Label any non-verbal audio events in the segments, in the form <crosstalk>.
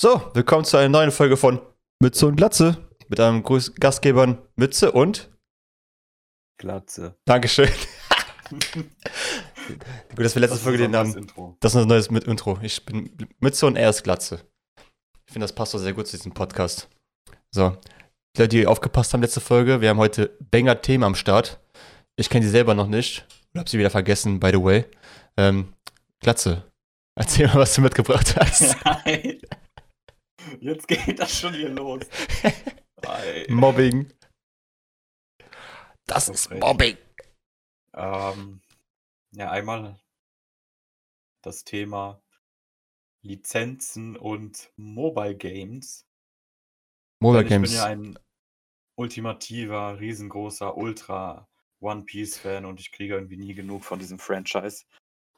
So, willkommen zu einer neuen Folge von Mütze und Glatze mit einem Gruß Gastgebern Mütze und Glatze. Dankeschön. <laughs> Gut, dass wir letzte Das Folge den Namen. Intro. Das ist ein neues mit Intro. Ich bin Mütze und er ist Glatze. Ich finde, das passt doch sehr gut zu diesem Podcast. So, die Leute, die aufgepasst haben letzte Folge, wir haben heute Banger-Themen am Start. Ich kenne sie selber noch nicht. Oder habe sie wieder vergessen, by the way. Ähm, Glatze, erzähl mal, was du mitgebracht hast. <laughs> Nein. Jetzt geht das schon hier los. Mobbing. Das So ist. Mobbing. Ähm, ja, einmal das Thema Lizenzen und Mobile Games. Mobile Denn Games. ich bin ja ein ultimativer, riesengroßer Ultra One Piece Fan und ich kriege irgendwie nie genug von diesem Franchise.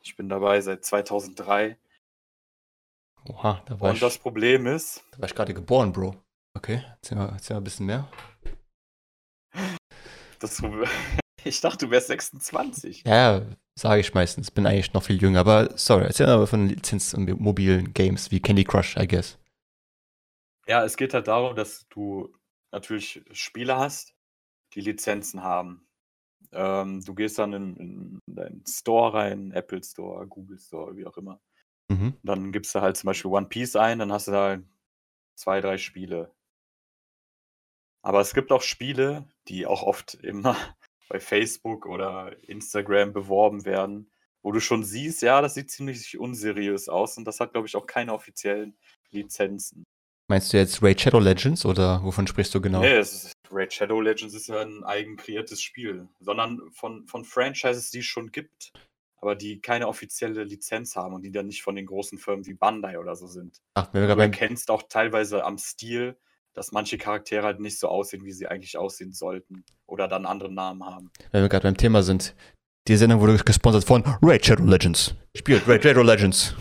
Ich bin dabei seit 2003 Oha, da war und ich, das Problem ist, da war ich gerade geboren, Bro. Okay, erzähl mal, erzähl mal ein bisschen mehr. das <laughs> ich dachte, du wärst 26. Ja, sage ich meistens. Bin eigentlich noch viel jünger, aber sorry, erzähl aber von Lizenz und mobilen Games wie Candy Crush, I guess. Ja, es geht halt darum, dass du natürlich Spiele hast, die Lizenzen haben. Ähm, du gehst dann in, in deinen Store rein, Apple Store, Google Store, wie auch immer. Mhm. Dann gibst du halt zum Beispiel One Piece ein, dann hast du da zwei, drei Spiele. Aber es gibt auch Spiele, die auch oft immer <laughs> bei Facebook oder Instagram beworben werden, wo du schon siehst, ja, das sieht ziemlich unseriös aus und das hat, glaube ich, auch keine offiziellen Lizenzen. Meinst du jetzt Raid Shadow Legends oder wovon sprichst du genau? Nee, es ist, Raid Shadow Legends ist ja ein eigen kreiertes Spiel, sondern von, von Franchises, die es schon gibt, aber die keine offizielle Lizenz haben und die dann nicht von den großen Firmen wie Bandai oder so sind. Ach, wenn wir Du erkennst auch teilweise am Stil, dass manche Charaktere halt nicht so aussehen, wie sie eigentlich aussehen sollten oder dann andere Namen haben. wenn wir gerade beim Thema sind. Die Sendung wurde gesponsert von Raid Shadow Legends. Spielt Raid Shadow Legends.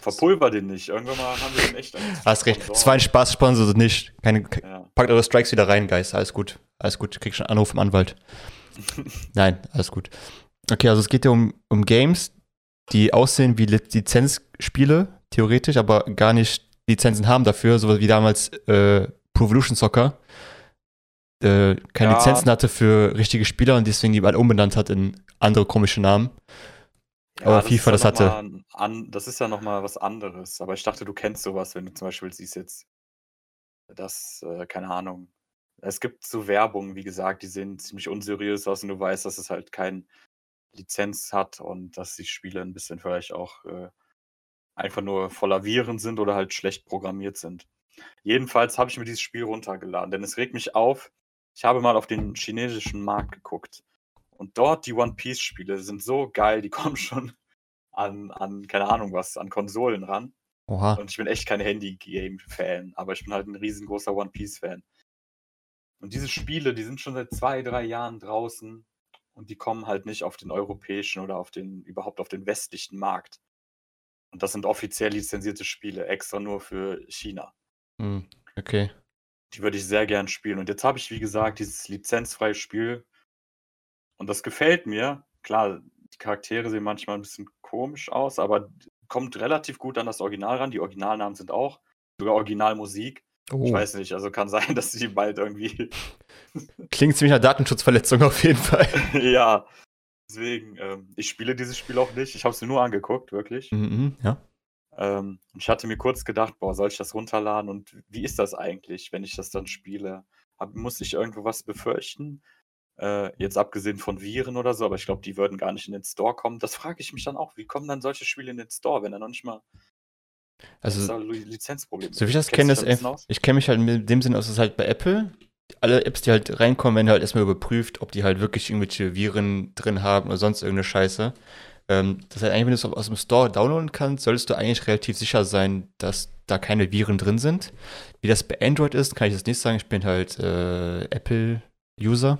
Verpulver den nicht. Irgendwann mal haben wir den echt Hast recht. Es war ein Spaß, sponsert nicht. Keine, ke- Ja. packt eure Strikes wieder rein, Guys. Alles gut. Alles gut. Krieg schon einen Anruf vom Anwalt. <laughs> Nein, alles gut. Okay, also es geht ja um, um Games, die aussehen wie Li- Lizenzspiele, theoretisch, aber gar nicht Lizenzen haben dafür, so wie damals äh, Pro Evolution Soccer. Äh, keine Ja. Lizenzen hatte für richtige Spieler und deswegen die bald umbenannt hat in andere komische Namen. Aber FIFA, ist ja das hatte- ein An, das ist ja nochmal was anderes. Aber ich dachte, du kennst sowas, wenn du zum Beispiel siehst jetzt, dass, äh, keine Ahnung, es gibt so Werbung, wie gesagt, die sehen ziemlich unseriös aus und du weißt, dass es halt kein Lizenz hat und dass die Spiele ein bisschen vielleicht auch äh, einfach nur voller Viren sind oder halt schlecht programmiert sind. Jedenfalls habe ich mir dieses Spiel runtergeladen, denn es regt mich auf. Ich habe mal auf den chinesischen Markt geguckt und dort die One Piece Spiele sind so geil, die <laughs> kommen schon an, an keine Ahnung was, an Konsolen ran. Oha. Und ich bin echt kein Handy-Game-Fan, aber ich bin halt ein riesengroßer One Piece-Fan. Und diese Spiele, die sind schon seit zwei, drei Jahren draußen und die kommen halt nicht auf den europäischen oder auf den, überhaupt auf den westlichen Markt. Und das sind offiziell lizenzierte Spiele, extra nur für China. Hm, okay. Die würde ich sehr gern spielen. Und jetzt habe ich, wie gesagt, dieses lizenzfreie Spiel. Und das gefällt mir. Klar, die Charaktere sehen manchmal ein bisschen komisch aus, aber kommt relativ gut an das Original ran. Die Originalnamen sind auch sogar Originalmusik. Ich Oh. weiß nicht, also kann sein, <laughs> dass die bald irgendwie. <laughs> Klingt ziemlich nach Datenschutzverletzung auf jeden Fall. <laughs> ja. Deswegen, ähm, ich spiele dieses Spiel auch nicht. Ich habe es mir nur angeguckt, wirklich. Mhm, ja. Ähm, und ich hatte mir kurz gedacht, boah, soll ich das runterladen und wie ist das eigentlich, wenn ich das dann spiele? Hab, muss ich irgendwo was befürchten? Äh, jetzt abgesehen von Viren oder so, aber ich glaube, die würden gar nicht in den Store kommen. Das frage ich mich dann auch. Wie kommen dann solche Spiele in den Store, wenn er noch nicht mal das Also, da Li- Lizenzprobleme so wie ich das kenne, du ist dich da ein bisschen eff- aus? ich kenne mich halt mit dem Sinn aus, dass halt bei Apple alle Apps, die halt reinkommen, werden halt erstmal überprüft, ob die halt wirklich irgendwelche Viren drin haben oder sonst irgendeine Scheiße. Ähm, das heißt, eigentlich, wenn du es aus dem Store downloaden kannst, solltest du eigentlich relativ sicher sein, dass da keine Viren drin sind. Wie das bei Android ist, kann ich das nicht sagen. Ich bin halt äh, Apple-User.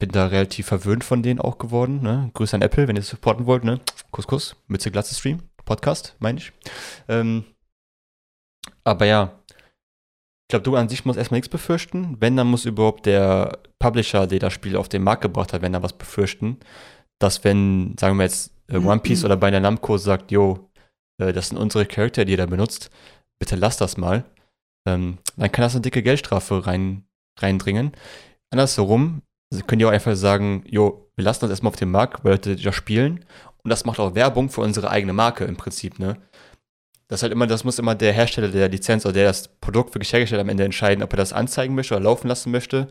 Bin da relativ verwöhnt von denen auch geworden. Ne? Grüße an Apple, wenn ihr es supporten wollt. Ne? Kuss, Kuss. Mütze Glatze Stream. Podcast, meine ich. Ähm, aber ja, ich glaube, du an sich musst erstmal nichts befürchten. Wenn, dann muss überhaupt der Publisher, der das Spiel auf den Markt gebracht hat, wenn er was befürchten, dass wenn, sagen wir jetzt, äh, One Piece oder bei der Namco sagt, yo, äh, das sind unsere Charakter, die ihr da benutzt, bitte lass das mal, ähm, dann kann das eine dicke Geldstrafe rein, reindringen. Andersherum also könnt ihr auch einfach sagen, jo, wir lassen das erstmal auf dem Markt, weil Leute ja spielen und das macht auch Werbung für unsere eigene Marke im Prinzip, ne? Das halt immer, das muss immer der Hersteller der Lizenz oder der das Produkt wirklich hergestellt am Ende entscheiden, ob er das anzeigen möchte oder laufen lassen möchte.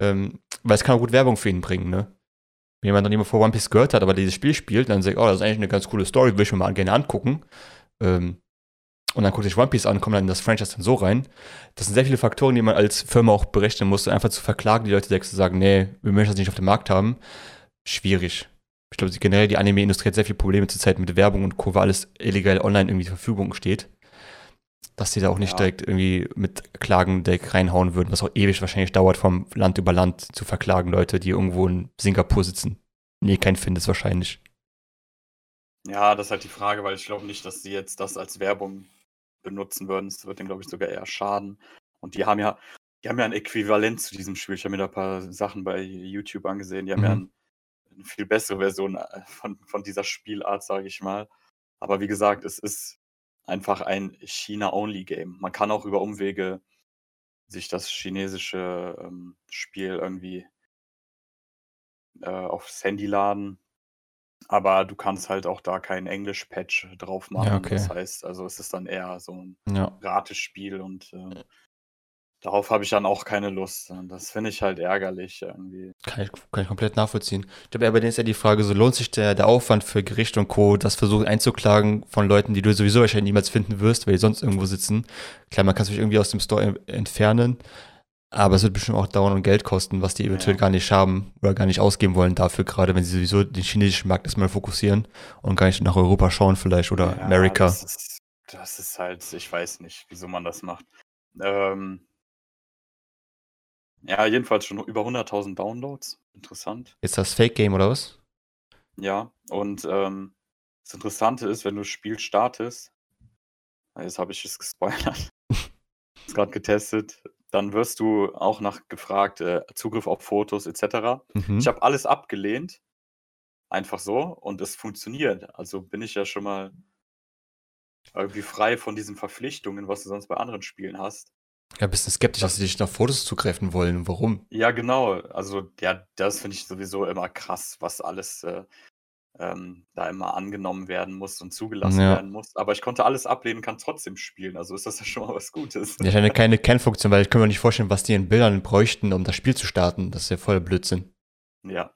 Ähm, weil es kann auch gut Werbung für ihn bringen, ne? Wenn jemand noch nie mal vor One Piece gehört hat, aber dieses Spiel spielt, dann sagt, oh, das ist eigentlich eine ganz coole Story, will ich mir mal gerne angucken. Ähm, und dann guckt sich One Piece an, kommt dann in das Franchise dann so rein. Das sind sehr viele Faktoren, die man als Firma auch berechnen muss, einfach zu verklagen, die Leute, die sagen, nee, wir möchten das nicht auf dem Markt haben. Schwierig. Ich glaube, generell die Anime-Industrie hat sehr viele Probleme zurzeit mit Werbung und Co., weil alles illegal online irgendwie zur Verfügung steht. Dass die da auch nicht ja. direkt irgendwie mit Klagen direkt reinhauen würden, was auch ewig wahrscheinlich dauert, vom Land über Land zu verklagen, Leute, die irgendwo in Singapur sitzen. Nee, kein Findes wahrscheinlich. Ja, das ist halt die Frage, weil ich glaube nicht, dass sie jetzt das als Werbung benutzen würden. Das wird denen, glaube ich, sogar eher schaden. Und die haben ja, die haben ja ein Äquivalent zu diesem Spiel. Ich habe mir da ein paar Sachen bei YouTube angesehen. Die haben mhm. ja ein, eine viel bessere Version äh, von, von dieser Spielart, sage ich mal. Aber wie gesagt, es ist einfach ein China-Only-Game. Man kann auch über Umwege sich das chinesische ähm, Spiel irgendwie äh, aufs Handy laden. Aber du kannst halt auch da kein Englisch-Patch drauf machen. Ja, okay. Das heißt, also es ist dann eher so ein ja. Ratespiel und äh, darauf habe ich dann auch keine Lust. Und das finde ich halt ärgerlich irgendwie. Kann ich, kann ich komplett nachvollziehen. Ich glaube, bei denen ist ja die Frage, so lohnt sich der, der Aufwand für Gericht und Co., das versuchen einzuklagen von Leuten, die du sowieso wahrscheinlich niemals finden wirst, weil die sonst irgendwo sitzen. Klar, man kann sich irgendwie aus dem Store entfernen, aber es wird bestimmt auch dauern und Geld kosten, was die eventuell ja. gar nicht haben oder gar nicht ausgeben wollen dafür, gerade wenn sie sowieso den chinesischen Markt erstmal fokussieren und gar nicht nach Europa schauen vielleicht oder ja, Amerika. Das ist, das ist, halt, ich weiß nicht, wieso man das macht. Ähm, ja, jedenfalls schon über 100.000 Downloads. Interessant. Ist das Fake-Game oder was? Ja, und ähm, das Interessante ist, wenn du das Spiel startest, jetzt habe ich es <laughs> gespoilert, ist gerade getestet, dann wirst du auch nach gefragt, äh, Zugriff auf Fotos etc. Mhm. Ich habe alles abgelehnt, einfach so, und es funktioniert. Also bin ich ja schon mal irgendwie frei von diesen Verpflichtungen, was du sonst bei anderen Spielen hast. Ja, bist du skeptisch, dass sie dich nach Fotos zugreifen wollen. Warum? Ja, genau. Also, ja, das finde ich sowieso immer krass, was alles äh, ähm, da immer angenommen werden muss und zugelassen ja. werden muss. Aber ich konnte alles ablehnen, kann trotzdem spielen. Also ist das ja schon mal was Gutes. Ja, ich hatte keine <laughs> Kernfunktion, weil ich kann mir nicht vorstellen, was die in Bildern bräuchten, um das Spiel zu starten. Das ist ja voll Blödsinn. Ja.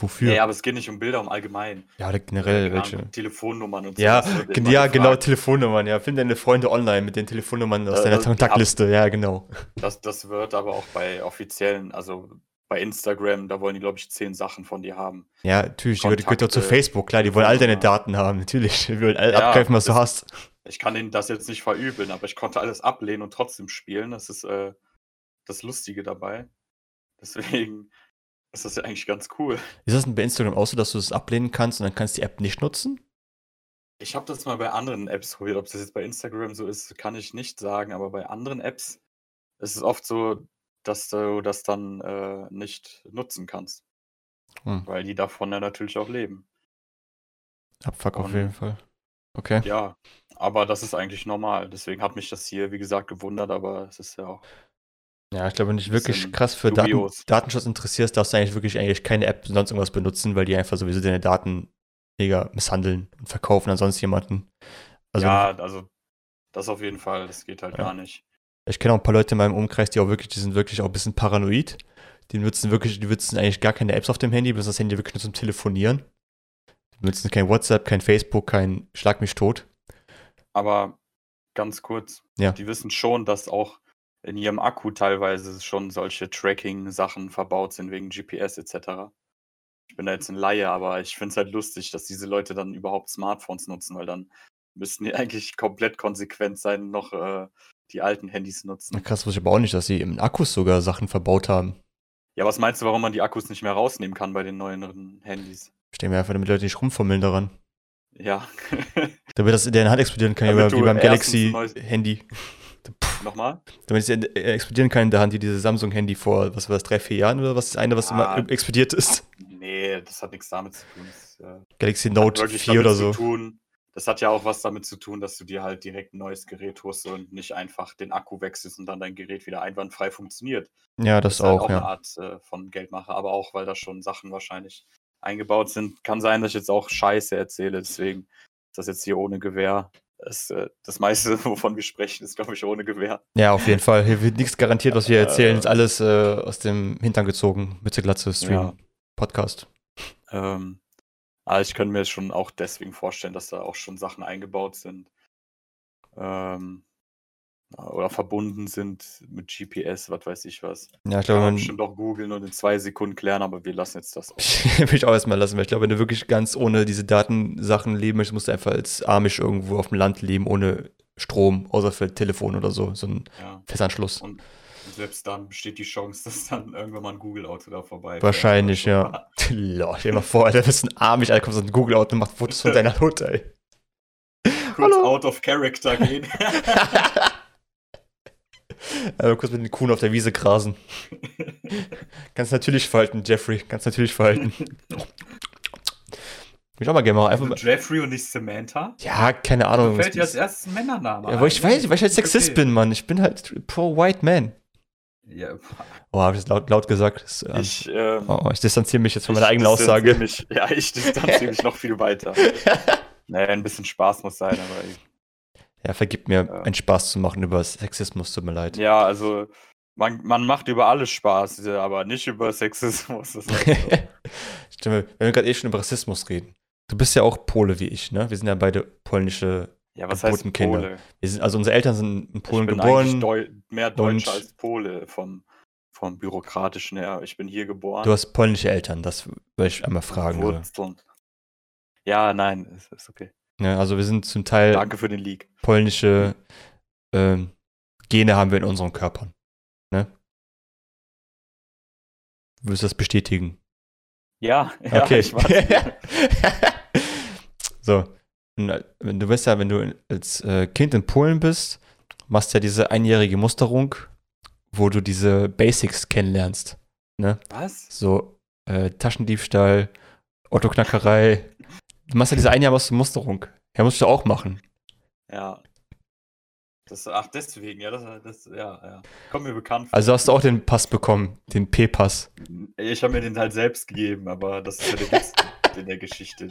Wofür? Ja, aber es geht nicht um Bilder, um allgemein. Ja, generell ja, welche. Telefonnummern und so. Ja, ja genau, Telefonnummern. Ja, finde deine Freunde online mit den Telefonnummern aus äh, deiner Kontaktliste. Ja, genau. <laughs> Das, das wird aber auch bei offiziellen, also bei Instagram, da wollen die, glaube ich, zehn Sachen von dir haben. Ja, natürlich, die gehört doch zu Facebook, klar, die wollen all deine Daten haben, <laughs> natürlich. Die wollen all ja, abgreifen, was du hast. Ich kann ihnen das jetzt nicht verübeln, aber ich konnte alles ablehnen und trotzdem spielen. Das ist äh, das Lustige dabei. Deswegen ist das ja eigentlich ganz cool. Ist das denn bei Instagram auch so, dass du das ablehnen kannst und dann kannst du die App nicht nutzen? Ich habe das mal bei anderen Apps probiert. Ob das jetzt bei Instagram so ist, kann ich nicht sagen, aber bei anderen Apps ist es oft so, dass du das dann äh, nicht nutzen kannst. Hm. Weil die davon ja natürlich auch leben. Abfuck auf jeden Fall. Okay. Ja, aber das ist eigentlich normal. Deswegen hat mich das hier, wie gesagt, gewundert, aber es ist ja auch. Ja, ich glaube, wenn du dich wirklich krass für Daten, Datenschutz interessierst, darfst du eigentlich wirklich eigentlich keine App sonst irgendwas benutzen, weil die einfach sowieso deine Daten mega misshandeln und verkaufen an sonst jemanden. Also, ja, also das auf jeden Fall, das geht halt ja. gar nicht. Ich kenne auch ein paar Leute in meinem Umkreis, die auch wirklich, die sind wirklich auch ein bisschen paranoid. Die nutzen wirklich, die nutzen eigentlich gar keine Apps auf dem Handy, benutzen das Handy wirklich nur zum Telefonieren. Die nutzen kein WhatsApp, kein Facebook, kein Schlag mich tot. Aber ganz kurz, ja. die wissen schon, dass auch in ihrem Akku teilweise schon solche Tracking-Sachen verbaut sind wegen GPS etc. Ich bin da jetzt ein Laie, aber ich finde es halt lustig, dass diese Leute dann überhaupt Smartphones nutzen, weil dann müssten die <laughs> eigentlich komplett konsequent sein, noch äh, die alten Handys nutzen. Na krass, wusste ich aber auch nicht, dass sie im Akkus sogar Sachen verbaut haben. Ja, was meinst du, warum man die Akkus nicht mehr rausnehmen kann bei den neueren Handys? Stehen wir einfach, damit Leute nicht rumfummeln daran. Ja. <laughs> damit das in der Hand explodieren kann, wie beim Galaxy-Handy. Nochmal? Damit es äh, explodieren kann in der Hand, wie dieses Samsung-Handy vor, was war das, drei, vier Jahren oder was das eine, was ja, immer explodiert ist? Nee, das hat nichts damit zu tun. Das, äh, Galaxy Note 4 oder so. Tun, das hat ja auch was damit zu tun, dass du dir halt direkt ein neues Gerät holst und nicht einfach den Akku wechselst und dann dein Gerät wieder einwandfrei funktioniert. Ja, das, ist halt auch, auch eine ja. Art äh, von Geldmacher, aber auch, weil da schon Sachen wahrscheinlich eingebaut sind. Kann sein, dass ich jetzt auch Scheiße erzähle, deswegen ist das jetzt hier ohne Gewehr. Das, äh, das meiste, <laughs> wovon wir sprechen, ist, glaube ich, ohne Gewehr. Ja, auf jeden Fall. Hier wird nichts garantiert, was wir Äh, erzählen. Ist alles äh, aus dem Hintern gezogen. Mütze Glatze Stream Ja. Podcast. Ähm, aber ich könnte mir schon auch deswegen vorstellen, dass da auch schon Sachen eingebaut sind. Ähm, oder verbunden sind mit GPS, was weiß ich was. Ja, ich Kann glaube, man man bestimmt auch googeln und in zwei Sekunden klären, aber wir lassen jetzt das <laughs> auch. will ich auch erstmal lassen, weil ich glaube, wenn du wirklich ganz ohne diese Datensachen leben möchtest, musst du einfach als Amish irgendwo auf dem Land leben, ohne Strom, außer für Telefon oder so. So ein Ja. Festanschluss. Und selbst dann besteht die Chance, <laughs> dass dann irgendwann mal ein Google-Auto da vorbei Wahrscheinlich, ja. <laughs> Lol, stell dir mal vor, Alter, bist ein Amish, Alter, kommst auf ein Google-Auto und macht Fotos von deiner Hut, ey. Kurz Hallo. out of character gehen. Also kurz mit den Kuhn auf der Wiese grasen. <laughs> Ganz natürlich verhalten, Jeffrey. Ganz natürlich verhalten. Ich auch mal gerne machen. Einfach Also mal, Jeffrey und nicht Samantha? ja, keine Ahnung. Fällt dir als erstes ein Männername ja, weil ich weiß, weil ich halt Ist Sexist okay. bin, Mann. Ich bin halt pro-white man. Ja, <laughs> Oh, hab ich das laut, laut gesagt? Das, ähm, ich, ähm, oh, ich distanziere mich jetzt von meiner eigenen Aussage. Mich, ja, ich distanziere mich noch viel weiter. <laughs> Naja, ein bisschen Spaß muss sein, aber ich, Ja, vergib mir, Ja. einen Spaß zu machen über Sexismus, tut mir leid. ja, also man, man macht über alles Spaß, aber nicht über <laughs> Sexismus. Das ist halt so. <laughs> Stimmt, wenn wir gerade eh schon über Rassismus reden. Du bist ja auch Pole wie ich, ne? Wir sind ja beide polnische. ja, was heißt. Pole? Wir sind, also unsere Eltern sind in Polen ich bin geboren. Deu mehr Deutscher als Pole vom, vom Bürokratischen her. Ich bin hier geboren. Du hast polnische Eltern, das würde ich einmal fragen. Wurzeln. Ja, nein, ist, ist okay. Ja, also wir sind zum Teil Danke für den Leak. polnische ähm, Gene haben wir in unseren Körpern. Ne? Würdest du das bestätigen? Ja, ja okay. ich weiß. <laughs> so. Und, äh, wenn Du weißt ja, wenn du als äh, Kind in Polen bist, machst ja diese einjährige Musterung, wo du diese Basics kennenlernst. Ne? Was? So äh, Taschendiebstahl, Autoknackerei. Du machst ja diese einjährige Musterung. Ja, musst du auch machen. Ja. Das, ach, deswegen, ja, das, das ja, ja. Kommt mir bekannt vor. Also hast du auch den Pass bekommen, den P-Pass. Ich habe mir den halt selbst gegeben, aber das ist ja der Witz <laughs> in der Geschichte,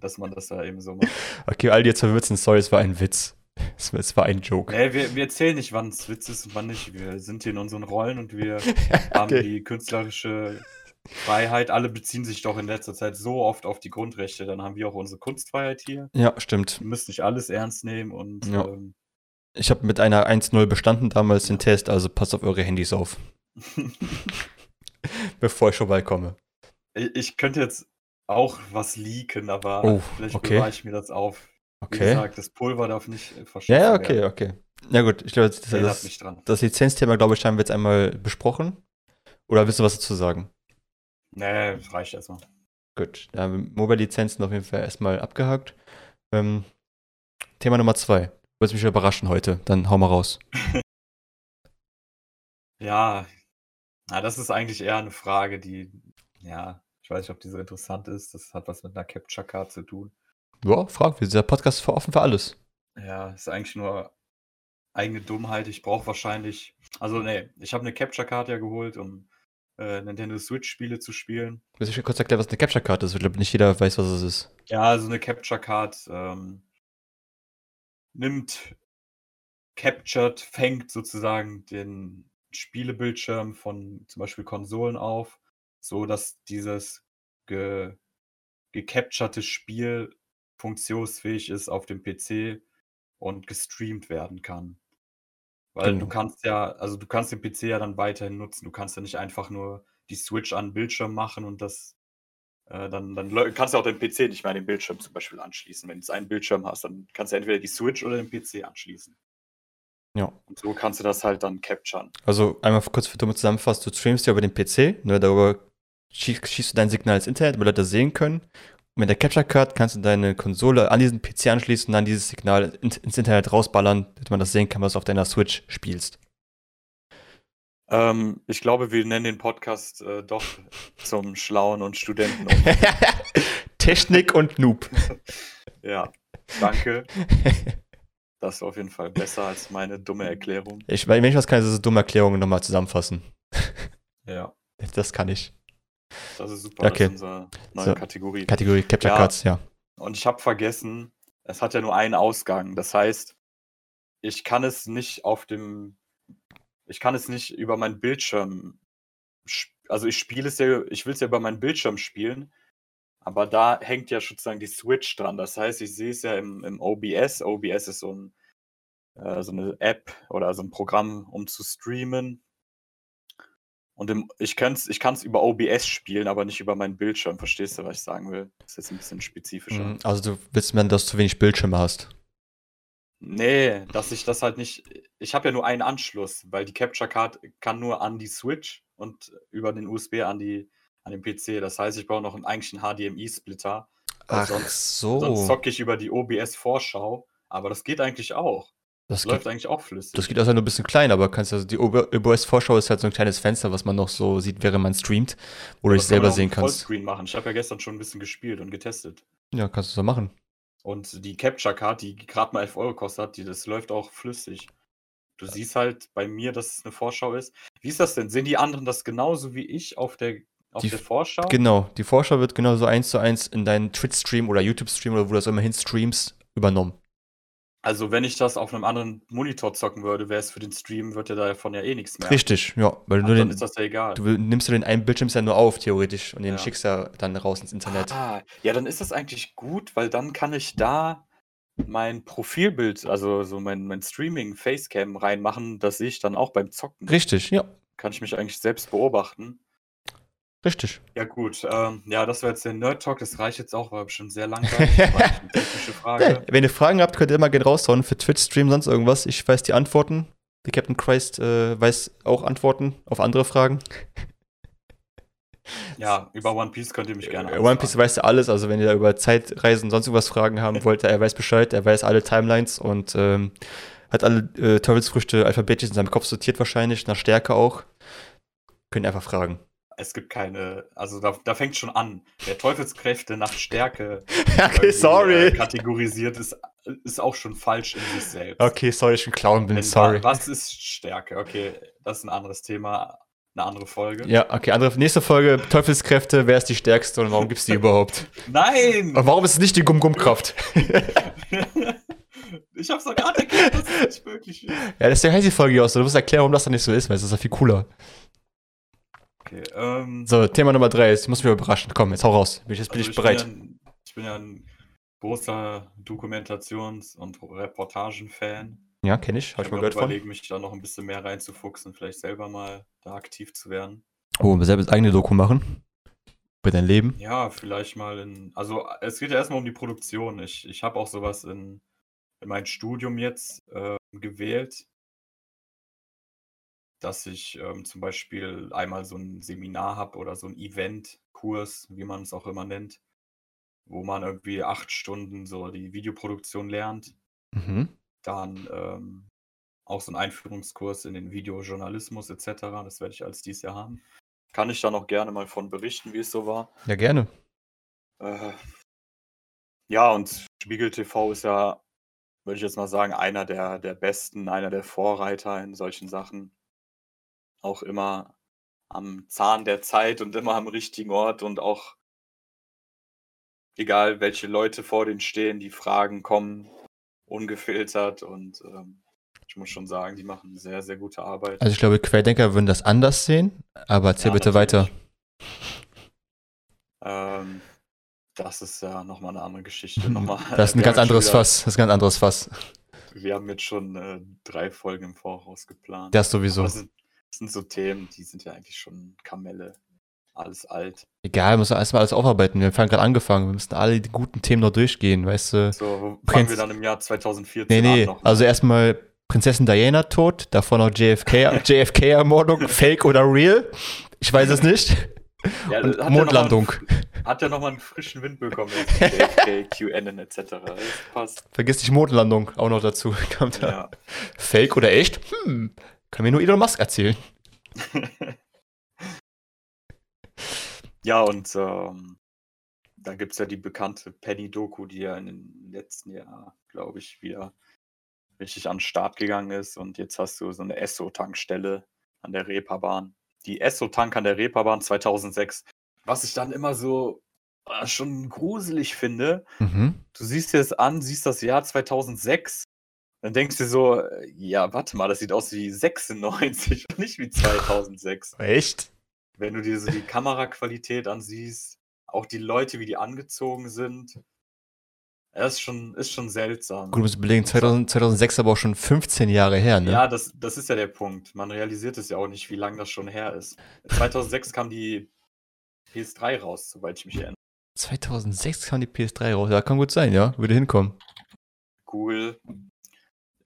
dass man das da eben so macht. Okay, all die jetzt verwirrt sind, sorry, es war ein Witz. Es war, ein Joke. Nee, wir, wir erzählen nicht, wann es Witz ist und wann nicht. Wir sind hier in unseren Rollen und wir <laughs> haben Okay. die künstlerische Freiheit. Alle beziehen sich doch in letzter Zeit so oft auf die Grundrechte. Dann haben wir auch unsere Kunstfreiheit hier. Ja, stimmt. Wir müssen nicht alles ernst nehmen und Ja. ähm, Ich habe mit einer 1-0 bestanden damals den Test, also passt auf eure Handys auf, <laughs> bevor ich vorbeikomme. ich, ich könnte jetzt auch was leaken, aber Oh, vielleicht okay. bewahre ich mir das auf. Wie Okay. gesagt, das Pulver darf nicht äh, verschossen Ja, ja, werden. okay, okay. Ja gut, ich glaube, das, das, dran. das Lizenzthema, glaube ich, haben wir jetzt einmal besprochen. Oder willst du was dazu sagen? Nee, das reicht erstmal. Gut, da haben wir Mobile-Lizenzen auf jeden Fall erstmal abgehakt. Ähm, Thema Nummer zwei. Du willst mich überraschen heute, dann hau mal raus. <laughs> Ja, na, das ist eigentlich eher eine Frage, die, ja, ich weiß nicht, ob die so interessant ist. Das hat was mit einer Capture Card zu tun. Ja, frag, dieser Podcast ist offen für alles. Ja, ist eigentlich nur eigene Dummheit. Ich brauche wahrscheinlich, also nee, ich habe eine Capture Card ja geholt, um äh, Nintendo Switch Spiele zu spielen. Willst du kurz erklären, was eine Capture-Karte ist? Ich glaube, nicht jeder weiß, was es ist. Ja, also eine Capture Card ähm, nimmt, captured, fängt sozusagen den Spielebildschirm von zum Beispiel Konsolen auf, so dass dieses ge gecapturete Spiel funktionsfähig ist auf dem PC und gestreamt werden kann. Weil Genau. du kannst ja, also du kannst den PC ja dann weiterhin nutzen. Du kannst ja nicht einfach nur die Switch an den Bildschirm machen und das äh, dann, dann kannst du auch den PC nicht mehr an den Bildschirm zum Beispiel anschließen. Wenn du jetzt einen Bildschirm hast, dann kannst du entweder die Switch oder den PC anschließen. Ja. Und so kannst du das halt dann capturen. Also einmal kurz für dumme zusammenfassen, du streamst ja über den PC, ne, darüber schießt, schießt du dein Signal ins Internet, weil Leute das sehen können. Mit der Capture Card kannst du deine Konsole an diesen PC anschließen und dann dieses Signal ins, ins Internet rausballern, damit man das sehen kann, was du auf deiner Switch spielst. Ähm, ich glaube, wir nennen den Podcast äh, doch zum Schlauen und Studenten. <laughs> Technik und Noob. <laughs> Ja, danke. Das ist auf jeden Fall besser als meine dumme Erklärung. Ich, wenn ich was kann, ist es dumme Erklärungen nochmal zusammenfassen. Ja, Das kann ich. Das ist super. Okay. Das ist unsere neue So. Kategorie. Kategorie Capture Ja. Cards, ja. Und ich habe vergessen, es hat ja nur einen Ausgang. Das heißt, ich kann es nicht auf dem, ich kann es nicht über meinen Bildschirm, also ich spiele es ja, ich will es ja über meinen Bildschirm spielen, aber da hängt ja sozusagen die Switch dran. Das heißt, ich sehe es ja im, im OBS. OBS ist so, ein, äh, so eine App oder so ein Programm, um zu streamen. Und im, ich kann es ich kann's über OBS spielen, aber nicht über meinen Bildschirm. Verstehst du, was ich sagen will? Das ist jetzt ein bisschen spezifischer. Mhm, Also du willst mir, dass du zu wenig Bildschirme hast. Nee, dass ich das halt nicht. Ich habe ja nur einen Anschluss, weil die Capture Card kann nur an die Switch und über den USB an, die, an den PC. Das heißt, ich brauche noch einen, eigentlich einen HDMI-Splitter. Ach sonst, so. sonst zocke ich über die OBS-Vorschau. Aber das geht eigentlich auch. Das, Das geht, läuft eigentlich auch flüssig. das geht also nur ein bisschen klein, aber kannst also die OBS-Vorschau ist halt so ein kleines Fenster, was man noch so sieht, während man streamt, wo du dich selber sehen kannst. Vollscreen machen. Ich habe ja gestern schon ein bisschen gespielt und getestet. Ja, kannst du so machen. Und die Capture Card, die gerade mal 11 Euro kostet, die, das läuft auch flüssig. Du siehst halt bei mir, dass es eine Vorschau ist. Wie ist das denn? Sehen die anderen das genauso wie ich auf der, auf Die der Vorschau? Genau, die Vorschau wird genauso eins zu eins in deinen Twitch-Stream oder YouTube-Stream oder wo du das immerhin streamst, übernommen. Also wenn ich das auf einem anderen Monitor zocken würde, wäre es für den Stream, wird ja davon ja eh nichts mehr. Richtig, ja. Weil Ach, du, dann den, ist das ja egal. du nimmst du den einen Bildschirm ja nur auf, theoretisch, und den Ja. schickst ja dann raus ins Internet. Ah, ja, dann ist das eigentlich gut, weil dann kann ich da mein Profilbild, also so mein, mein Streaming Facecam reinmachen, das sehe ich dann auch beim Zocken. Richtig, ja. Kann ich mich eigentlich selbst beobachten. Richtig. Ja gut, ähm, ja, das war jetzt der Nerd Talk, das reicht jetzt auch, war bestimmt sehr langweilig. <laughs> Eine technische Ja, Frage. wenn ihr Fragen habt, könnt ihr immer gerne raushauen für Twitch-Stream, sonst irgendwas. Ich weiß die Antworten. Der Captain Christ äh, weiß auch Antworten auf andere Fragen. <laughs> Ja, über One Piece könnt ihr mich gerne Äh, One Piece weiß ja alles, also wenn ihr da über Zeitreisen sonst irgendwas Fragen haben wollt, er weiß Bescheid, er weiß alle Timelines und ähm, hat alle äh, Teufelsfrüchte alphabetisch in seinem Kopf sortiert wahrscheinlich, nach Stärke auch. Könnt ihr einfach fragen. Es gibt keine, also da, da fängt schon an. Der Teufelskräfte nach Stärke <laughs> okay, Äh, sorry. kategorisiert ist, ist auch schon falsch in sich selbst. Okay, sorry, ich bin Clown bin, Denn sorry. wa- Was ist Stärke? Okay, das ist ein anderes Thema, eine andere Folge. Ja, okay, andere, nächste Folge, Teufelskräfte, wer ist die stärkste und warum gibt's die <laughs> überhaupt? Nein! Und warum ist es nicht die Gum-Gum-Kraft? <laughs> ich hab's doch gerade erklärt, dass es nicht möglich ist. Ja, deswegen heißt die Folge auch so. Du musst erklären, warum das dann nicht so ist, weil es ist ja viel cooler. Okay, ähm, So, Thema Nummer drei ist, ich muss mich überraschen. Komm, jetzt hau raus. Bin ich, jetzt bin also ich bereit. Bin ja ein, ich bin ja ein großer Dokumentations- und Reportagen-Fan. Ja, kenne ich. Hab ich Ich mal habe gehört von. überlegt, mich da noch ein bisschen mehr reinzufuchsen, vielleicht selber mal da aktiv zu werden. Oh, selbst eigene Doku machen. Über dein Leben. Ja, vielleicht mal in. Also, es geht ja erstmal um die Produktion. Ich, ich habe auch sowas in, in mein Studium jetzt äh, gewählt, dass ich ähm, zum Beispiel einmal so ein Seminar habe oder so ein Event-Kurs, wie man es auch immer nennt, wo man irgendwie acht Stunden so die Videoproduktion lernt. Mhm. Dann ähm, auch so ein Einführungskurs in den Videojournalismus etc. Das werde ich als dieses Jahr haben. Kann ich da noch gerne mal von berichten, wie es so war. Ja, gerne. Äh, ja, und Spiegel TV ist ja, würde ich jetzt mal sagen, einer der, der besten, einer der Vorreiter in solchen Sachen. Auch immer am Zahn der Zeit und immer am richtigen Ort und auch egal welche Leute vor denen stehen, die Fragen kommen ungefiltert und ähm, ich muss schon sagen, die machen sehr, sehr gute Arbeit. Also ich glaube, Querdenker würden das anders sehen, aber erzähl Ja, bitte weiter. Ähm, das ist ja nochmal eine andere Geschichte. Nochmal, <laughs> <laughs> Das ist ein ganz anderes wieder- Fass. Das ist ein ganz anderes Fass. Wir haben jetzt schon äh, drei Folgen im Voraus geplant. Das sowieso. Das sind, sind so Themen, die sind ja eigentlich schon Kamelle. Alles alt. Egal, wir müssen erstmal alles aufarbeiten. Wir haben gerade angefangen. Wir müssen alle die guten Themen noch durchgehen, weißt du? So, wo fangen wir dann im Jahr 2014 Nee, nee. noch? Also erstmal Prinzessin Diana tot, davor noch JFK, <laughs> JFK-Ermordung, Fake oder real? Ich weiß es nicht. ja, hat ja Mondlandung. einen- hat ja nochmal einen frischen Wind bekommen. JFK, QAnon etc. Das passt. Vergiss nicht Mondlandung auch noch dazu. <laughs> Kommt. Ja. Fake oder echt? Hm, kann mir nur Elon Musk erzählen. <laughs> ja, und ähm, dann gibt es ja die bekannte Penny-Doku, die ja in den letzten Jahren, glaube ich, wieder richtig an den Start gegangen ist. Und jetzt hast du so eine Esso-Tankstelle an der Reeperbahn. Die Esso-Tank an der Reeperbahn 2006. Was ich dann immer so äh, schon gruselig finde. Mhm. Du siehst dir das an, siehst das Jahr 2006. Dann denkst du so, ja, warte mal, das sieht aus wie 96 und nicht wie 2006. Echt? Wenn du dir so die Kameraqualität ansiehst, auch die Leute, wie die angezogen sind. Das ist schon, ist schon seltsam. Gut, du musst überlegen, 2000, 2006 aber auch schon 15 Jahre her, ne? Ja, das, das ist ja der Punkt. Man realisiert es ja auch nicht, wie lange das schon her ist. 2006 kam die PS3 raus, soweit ich mich erinnere. 2006 kam die PS3 raus. Ja, kann gut sein, ja. Würde hinkommen. Google.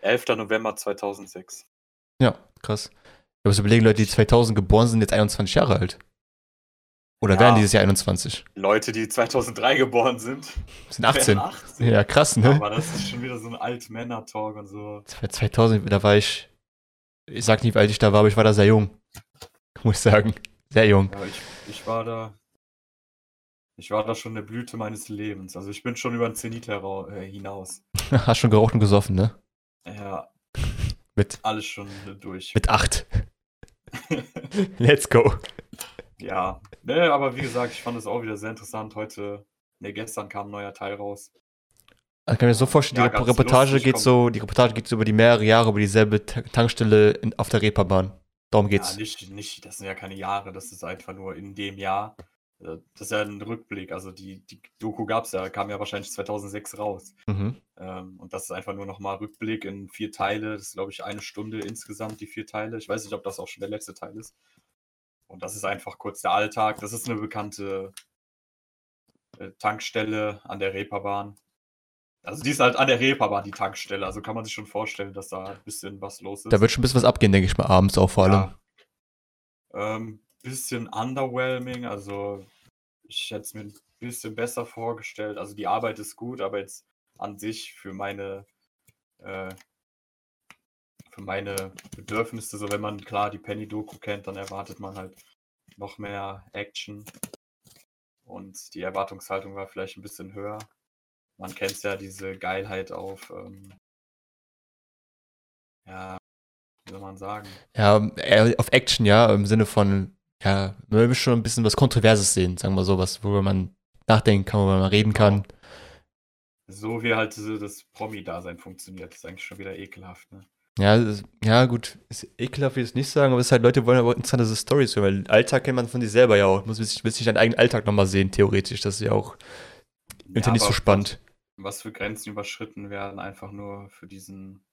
11. November 2006. Ja, krass. Du musst überlegen, Leute, die 2000 geboren sind, jetzt 21 Jahre alt. Oder Ja. werden dieses Jahr 21? Leute, die 2003 geboren sind, Sind 18. werden 18. Ja, krass, ne? Aber das ist schon wieder so ein Alt-Männer-Talk und so. 2000, da war ich, ich sag nicht, wie alt ich da war, aber ich war da sehr jung. <laughs> Muss ich sagen. Sehr jung. Ja, ich, ich war da. Ich war da schon in der Blüte meines Lebens. Also ich bin schon über den Zenit äh, hinaus. <laughs> Hast schon geraucht und gesoffen, ne? Ja, Mit, alles schon durch. mit 8. <laughs> Let's go. Ja, ne, aber wie gesagt, ich fand es auch wieder sehr interessant. Heute, ne, gestern kam ein neuer Teil raus. Ich kann mir so vorstellen, Ja, die Reportage lustig, geht kommt- so, die Reportage geht so über die mehrere Jahre über dieselbe Ta- Tankstelle in, auf der Reeperbahn. Darum geht's. Ja, nicht, nicht, das sind ja keine Jahre, das ist einfach nur in dem Jahr. Äh, Das ist ja ein Rückblick. Also die, die Doku gab es ja, kam ja wahrscheinlich 2006 raus. Mhm. Ähm, und das ist einfach nur nochmal Rückblick in vier Teile. Das ist, glaube ich, eine Stunde insgesamt, die vier Teile. Ich weiß nicht, ob das auch schon der letzte Teil ist. Und das ist einfach kurz der Alltag. Das ist eine bekannte äh, Tankstelle an der Reeperbahn. Also die ist halt an der Reeperbahn, die Tankstelle. Also kann man sich schon vorstellen, dass da ein bisschen was los ist. Da wird schon ein bisschen was abgehen, denke ich mal, abends auch vor allem. Ja. Ähm, bisschen underwhelming, also ich hätte es mir ein bisschen besser vorgestellt. Also die Arbeit ist gut, aber jetzt an sich für meine äh, für meine Bedürfnisse, so wenn man klar die Penny-Doku kennt, dann erwartet man halt noch mehr Action. Und die Erwartungshaltung war vielleicht ein bisschen höher. Man kennt ja diese Geilheit auf, ähm, ja, wie soll man sagen? Ja, auf Action, ja, im Sinne von, ja, man will schon ein bisschen was Kontroverses sehen, sagen wir so, was, worüber man nachdenken kann, worüber man reden kann. So wie halt so das Promi-Dasein funktioniert, ist eigentlich schon wieder ekelhaft, ne? Ja, das, ja, gut, ist ekelhaft, will ich es nicht sagen, aber es ist halt, Leute wollen aber interessante Stories hören, weil Alltag kennt man von sich selber ja auch. Muss sich will sich deinen eigenen Alltag nochmal sehen, theoretisch. Das ist ja auch ja, nicht so spannend. Was, was für Grenzen überschritten werden, einfach nur für diesen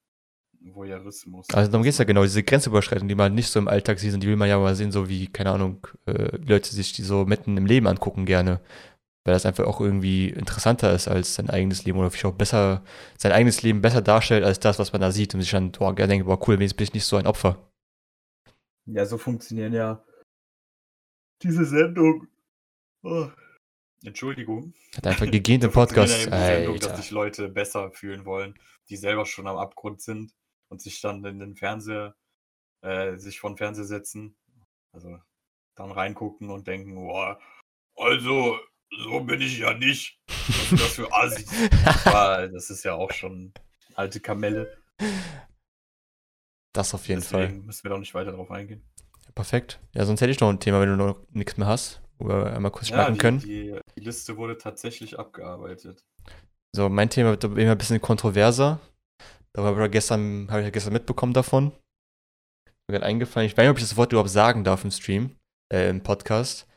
Voyeurismus. Also darum geht es ja genau, diese Grenzüberschreitung, die man nicht so im Alltag sieht, und die will man ja mal sehen, so wie, keine Ahnung, äh, Leute sich die so mitten im Leben angucken gerne. Weil das einfach auch irgendwie interessanter ist als sein eigenes Leben oder vielleicht auch besser, sein eigenes Leben besser darstellt als das, was man da sieht und sich dann boah, gerne denkt, boah, cool, wenigstens bin ich nicht so ein Opfer. Ja, so funktionieren ja diese Sendung. Oh. Entschuldigung. Hat einfach gegähnt im <laughs> Podcast. Sendung, dass sich Leute besser fühlen wollen, die selber schon am Abgrund sind und sich dann in den Fernseher, äh, sich vor den Fernseher setzen, also dann reingucken und denken, boah, also, so bin ich ja nicht. Was sind das für Assis? <laughs> Aber das ist ja auch schon alte Kamelle. Das auf jeden Fall. Deswegen müssen wir doch nicht weiter drauf eingehen. Perfekt. Ja, sonst hätte ich noch ein Thema, wenn du noch nichts mehr hast, wo wir einmal kurz schnacken die, können. Die, die Liste wurde tatsächlich abgearbeitet. So, mein Thema wird immer ein bisschen kontroverser. Da habe ich gestern, habe ich ja gestern mitbekommen davon. Mir gerade eingefallen. Ich weiß nicht, ob ich das Wort überhaupt sagen darf im Stream, äh, im Podcast.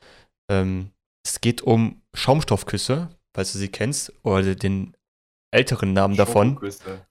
Ähm, es geht um Schaumstoffküsse, falls du sie kennst, oder den älteren Namen davon.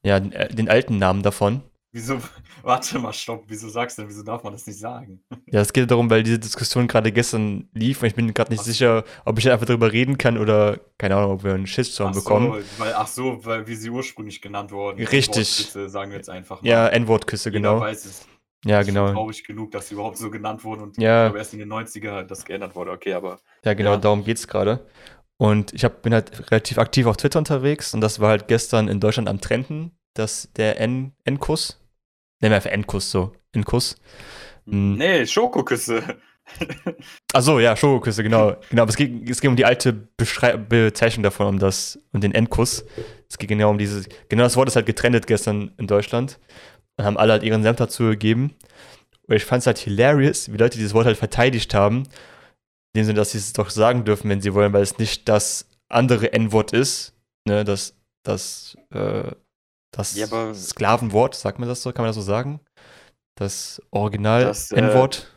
Ja, den, äh, den alten Namen davon. Wieso, <laughs> warte mal, stopp, wieso sagst du denn, wieso darf man das nicht sagen? Ja, es geht darum, weil diese Diskussion gerade gestern lief und ich bin gerade nicht Ach. sicher, ob ich einfach darüber reden kann oder, keine Ahnung, ob wir einen Shitstorm Ach so, bekommen. weil, ach so, weil wie sie ursprünglich genannt wurden. Richtig. Sagen wir jetzt einfach mal. Ja, N-Wortküsse, genau. weiß es. Ja, genau. traurig genug, dass sie überhaupt so genannt wurden und Ja. ich glaube erst in den 90er das geändert wurde. Okay, aber Ja, genau, Ja. darum geht's gerade. Und ich hab, bin halt relativ aktiv auf Twitter unterwegs und das war halt gestern in Deutschland am Trenden, dass der N-Kuss, nennen wir einfach N-Kuss so, N-Kuss. Mhm. nee, Schokoküsse. Achso, ja, Schokoküsse, genau. genau. Aber es ging, es ging um die alte Beschrei Bezeichnung davon, um das, um den Endkuss. Es ging genau um dieses, genau das Wort ist halt getrennt gestern in Deutschland. Und haben alle halt ihren Senf dazu gegeben. Und ich fand es halt hilarious, wie Leute dieses Wort halt verteidigt haben. In dem Sinne, dass sie es doch sagen dürfen, wenn sie wollen, weil es nicht das andere N-Wort ist. Ne, das, das, äh, das Ja, Sklavenwort, sagt man das so? Kann man das so sagen? Das Original Das, äh, N-Wort.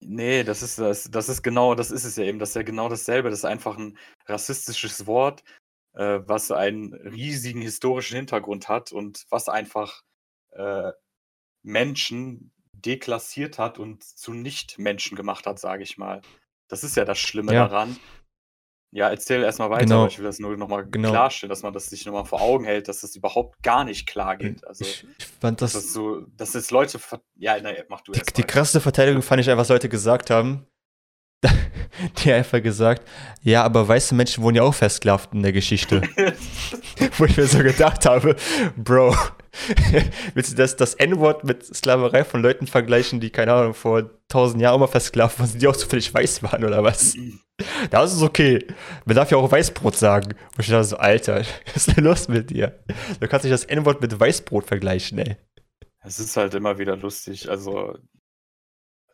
Nee, das ist das, das ist genau, das ist es ja eben. Das ist ja genau dasselbe. Das ist einfach ein rassistisches Wort, äh, was einen riesigen historischen Hintergrund hat und was einfach äh, Menschen deklassiert hat und zu Nicht-Menschen gemacht hat, sage ich mal. Das ist ja das Schlimme Ja. daran. Ja, erzähl erstmal weiter, Genau. aber ich will das nur nochmal Genau. klarstellen, dass man das sich nochmal vor Augen hält, dass das überhaupt gar nicht klar geht. Also, ich, ich fand dass das, das so, dass jetzt Leute. Ja, na, mach du die, erst die krasseste Verteidigung fand ich einfach, was Leute gesagt haben. <laughs> Die einfach gesagt, ja, aber weiße Menschen wurden ja auch versklavt in der Geschichte. <laughs> <laughs> Wo ich mir so gedacht habe, Bro, <laughs> willst du das, das N-Wort mit Sklaverei von Leuten vergleichen, die, keine Ahnung, vor tausend Jahren mal versklavt waren, die auch zufällig weiß waren oder was? <laughs> Das ist okay. Man darf ja auch Weißbrot sagen. Und ich dachte so, Alter, <laughs> was ist denn los mit dir? Du kannst nicht das N-Wort mit Weißbrot vergleichen, ey. Es ist halt immer wieder lustig. Also,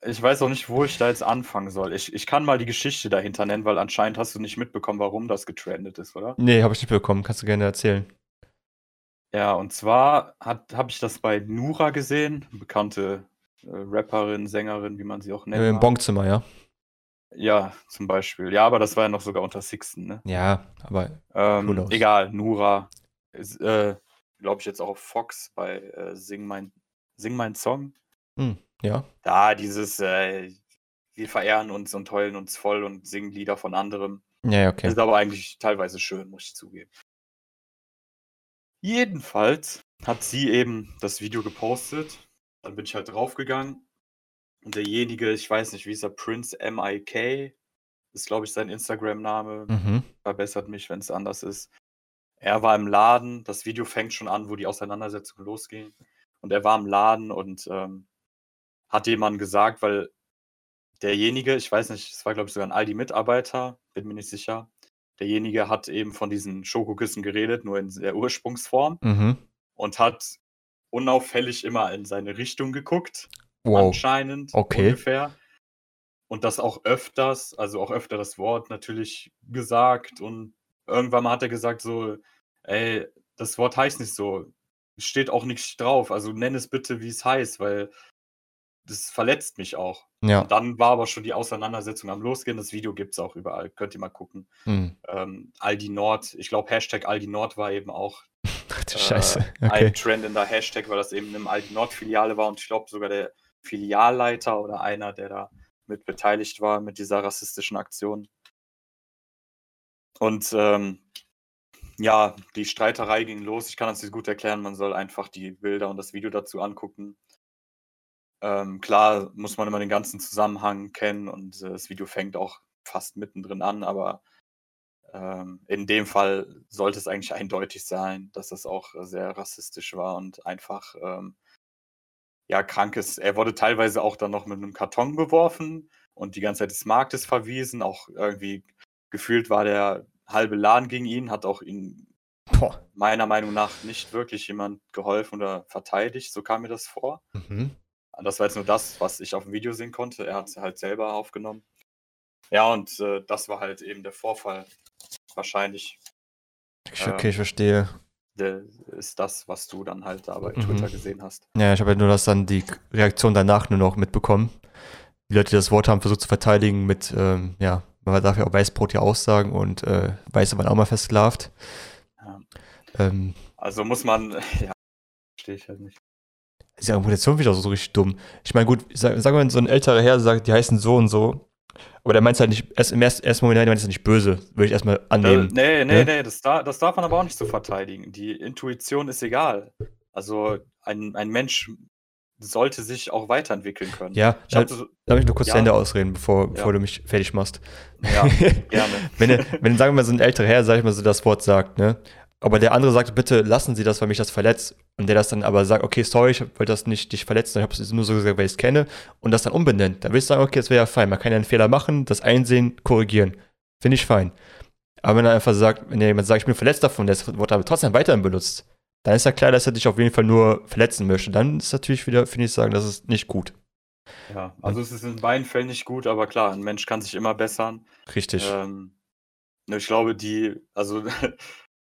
ich weiß auch nicht, wo ich da jetzt anfangen soll. Ich, ich kann mal die Geschichte dahinter nennen, weil anscheinend hast du nicht mitbekommen, warum das getrendet ist, oder? Nee, habe ich nicht bekommen. Kannst du gerne erzählen. Ja, und zwar habe ich das bei Nura gesehen, bekannte äh, Rapperin, Sängerin, wie man sie auch nennt. Im Bonkzimmer, ja. Ja, zum Beispiel. Ja, aber das war ja noch sogar unter Sixten, ne? Ja, aber Ähm, egal, Nura. Äh, Glaube ich jetzt auch auf Fox bei äh, Sing, mein, Sing mein Song. hm, ja. Da dieses, äh, wir verehren uns und heulen uns voll und singen Lieder von anderem. Ja, ja, okay. Ist aber eigentlich teilweise schön, muss ich zugeben. Jedenfalls hat sie eben das Video gepostet. Dann bin ich halt draufgegangen. Und derjenige, ich weiß nicht, wie ist er, Prince MIK, ist, glaube ich, sein Instagram-Name. Mhm. Verbessert mich, wenn es anders ist. Er war im Laden. Das Video fängt schon an, wo die Auseinandersetzung losging. Und er war im Laden und ähm, hat jemand gesagt, weil derjenige, ich weiß nicht, es war, glaube ich, sogar ein Aldi-Mitarbeiter, bin mir nicht sicher. Derjenige hat eben von diesen Schokoküssen geredet, nur in der Ursprungsform Mhm. und hat unauffällig immer in seine Richtung geguckt, Wow. anscheinend Okay. ungefähr. Und das auch öfters, also auch öfter das Wort natürlich gesagt. Und irgendwann mal hat er gesagt so, ey, das Wort heißt nicht so, steht auch nicht drauf, also nenn es bitte, wie es heißt, weil das verletzt mich auch. Ja. Und dann war aber schon die Auseinandersetzung am Losgehen. Das Video gibt es auch überall. Könnt ihr mal gucken. Hm. Ähm, Aldi Nord, ich glaube, Hashtag Aldi Nord war eben auch <laughs> Ach äh, Scheiße. ein Okay. trendender Hashtag, weil das eben im Aldi Nord-Filiale war und ich glaube sogar der Filialleiter oder einer, der da mit beteiligt war mit dieser rassistischen Aktion. Und ähm, ja, die Streiterei ging los. Ich kann das nicht gut erklären. Man soll einfach die Bilder und das Video dazu angucken. Ähm, klar muss man immer den ganzen Zusammenhang kennen und äh, das Video fängt auch fast mittendrin an, aber ähm, in dem Fall sollte es eigentlich <laughs> eindeutig sein, dass das auch äh, sehr rassistisch war und einfach ähm, ja krank ist. Er wurde teilweise auch dann noch mit einem Karton beworfen und die ganze Zeit des Marktes verwiesen. Auch irgendwie gefühlt war der halbe Laden gegen ihn, hat auch ihn Boah. meiner Meinung nach nicht wirklich jemand geholfen oder verteidigt. So kam mir das vor. Mhm. Das war jetzt nur das, was ich auf dem Video sehen konnte. Er hat es halt selber aufgenommen. Ja, und äh, das war halt eben der Vorfall. Wahrscheinlich Ich, okay, ich verstehe. ist das, was du dann halt da bei Mhm. Twitter gesehen hast. Ja, ich habe halt nur das dann die Reaktion danach nur noch mitbekommen. Die Leute, die das Wort haben, versucht zu verteidigen mit, ähm, ja, man darf ja auch Weißbrot ja aussagen und äh, Weiße waren auch mal versklavt. Ja. Ähm, Also muss man, <laughs> ja, verstehe ich halt nicht. Ist ja Argumentation wieder so richtig dumm. Ich meine, gut, sag, sagen wir, wenn so ein älterer Herr sagt, die heißen so und so, aber der meint halt nicht, erst im ersten, ersten Moment, der meint es nicht böse, würde ich erstmal Äh, annehmen. nee, nee, ne? nee, das, da, das darf man aber auch nicht so verteidigen. Die Intuition ist egal. Also ein, ein Mensch sollte sich auch weiterentwickeln können. Ja, Ich hab so, darf ich nur kurz Ja. zu Ende ausreden, bevor, bevor Ja. du mich fertig machst. ja, gerne. <laughs> wenn, wenn, sagen wir mal, so ein älterer Herr, sag ich mal, so das Wort sagt, ne? Aber der andere sagt, bitte lassen Sie das, weil mich das verletzt. Und der das dann aber sagt, okay, sorry, ich wollte das nicht dich verletzen, ich habe es nur so gesagt, weil ich es kenne. Und das dann umbenennt. Da will ich sagen, okay, das wäre ja fein. Man kann ja einen Fehler machen, das einsehen, korrigieren. Finde ich fein. Aber wenn er einfach sagt, wenn jemand sagt, ich bin verletzt davon, der das Wort aber trotzdem weiterhin benutzt, dann ist ja klar, dass er dich auf jeden Fall nur verletzen möchte. Dann ist natürlich wieder, finde ich, sagen, das ist nicht gut. Ja, also es ist in beiden Fällen nicht gut, aber klar, ein Mensch kann sich immer bessern. Richtig. Ähm, ich glaube, die, also <laughs>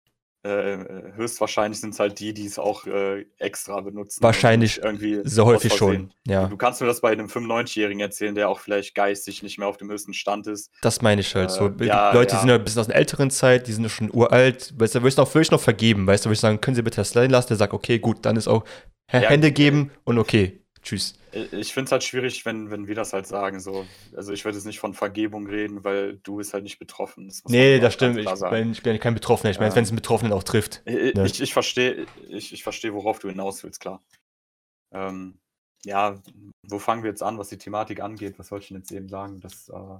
äh, äh, höchstwahrscheinlich sind es halt die, die es auch äh, extra benutzen. Wahrscheinlich irgendwie so häufig schon. Ja. Du kannst mir das bei einem 95-Jährigen erzählen, der auch vielleicht geistig nicht mehr auf dem höchsten Stand ist. Das meine ich halt. Äh, so. Ja, Leute, die sind ja ein bisschen aus einer älteren Zeit, die sind ja schon uralt. Weißt du, da würde ich noch, würd ich noch vergeben. Weißt du, würde ich sagen, können Sie bitte das lassen? Der sagt, okay, gut, dann ist auch Hände geben und okay. Tschüss. Ich finde es halt schwierig, wenn, wenn wir das halt sagen. So. Also ich würde jetzt nicht von Vergebung reden, weil du bist halt nicht betroffen. Das nee, das stimmt. Ich bin, ich bin kein Betroffener. Ich meine, ja. wenn es einen Betroffenen auch trifft. Ich, ne? ich, ich verstehe, ich, ich versteh, worauf du hinaus willst, klar. Ähm, ja, wo fangen wir jetzt an, was die Thematik angeht? Was soll ich denn jetzt eben sagen? Das, äh,